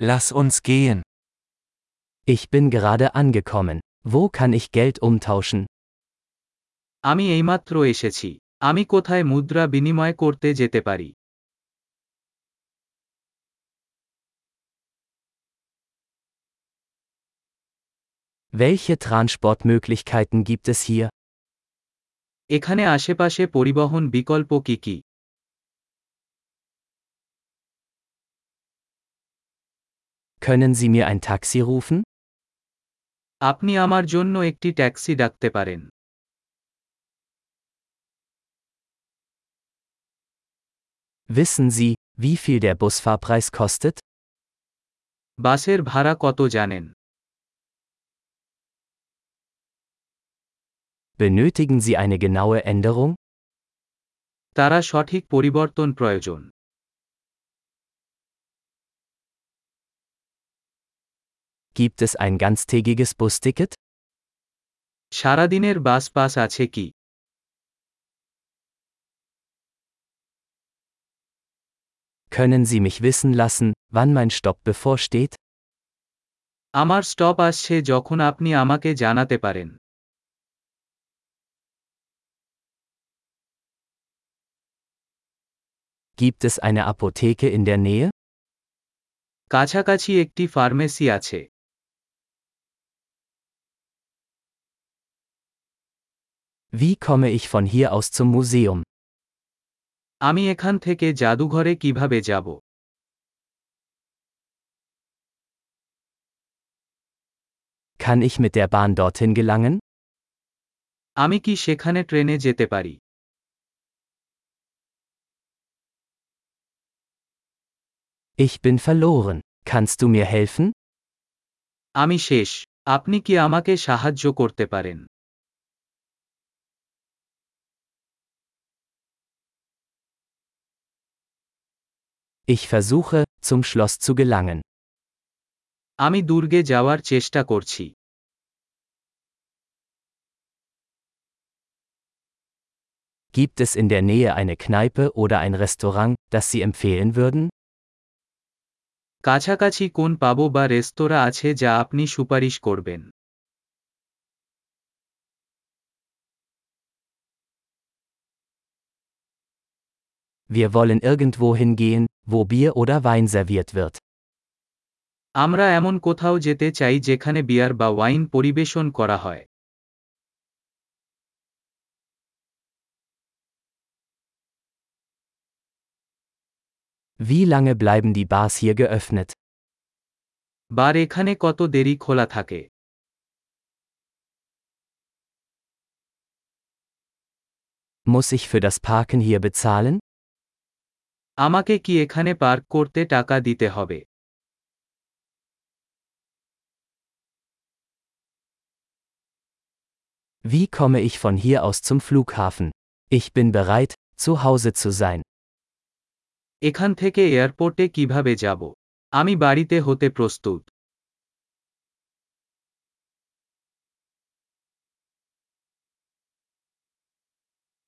Lass uns gehen. Ich bin gerade angekommen. Wo kann ich Geld umtauschen? আমি এইমাত্র এসেছি আমি কোথায় মুদ্রা বিনিময় করতে যেতে পারি Welche Transportmöglichkeiten gibt es hier? এখানে আশেপাশে পরিবহন বিকল্প কি কি Können Sie mir ein Taxi rufen? আপনি আমার জন্য একটি ট্যাক্সি ডাকতে পারেন Wissen Sie, wie viel der Busfahrpreis kostet? বাসের ভাড়া কত জানেন Benötigen Sie eine genaue Änderung? তারা সঠিক পরিবর্তন প্রয়োজন Gibt es ein ganztägiges Busticket? সারাদিনের বাস পাস আছে কি Können Sie mich wissen lassen, wann mein Stopp bevorsteht? আমার স্টপ আসছে যখন আপনি আমাকে জানাতে পারেন Gibt es eine Apotheke in der Nähe? কাছাকাছি একটি ফার্মেসি আছে Wie komme ich von hier aus zum Museum? আমি এখান থেকে জাদুঘরে কিভাবে যাব Kann ich mit der Bahn dorthin gelangen? আমি কি সেখানে ট্রেনে যেতে পারি Ich bin verloren. Kannst du mir helfen? আমি শেষ আপনি কি আমাকে সাহায্য করতে পারেন Ich versuche, zum Schloss zu gelangen. আমি দুর্গে যাওয়ার চেষ্টা করছি Gibt es in der Nähe eine Kneipe oder ein Restaurant, das Sie empfehlen würden? কাছাকাছি কোন পাবো বা রেস্তোরাঁ আছে যা আপনি সুপারিশ করবেন Wir wollen irgendwo hingehen, wo Bier oder Wein serviert wird. আমরা এমন কোথাও যেতে চাই যেখানে বিয়ার বা ওয়াইন পরিবেশন করা হয় Wie lange bleiben die Bars hier geöffnet? বার এখানে কত দেরি খোলা থাকে Muss ich für das Parken hier bezahlen? আমাকে কি এখানে পার্ক করতে টাকা দিতে হবে Wie komme ich von hier aus zum Flughafen? Ich bin bereit, zu Hause zu sein. এখান থেকে এয়ারপোর্টে কিভাবে যাব আমি বাড়িতে হতে প্রস্তুত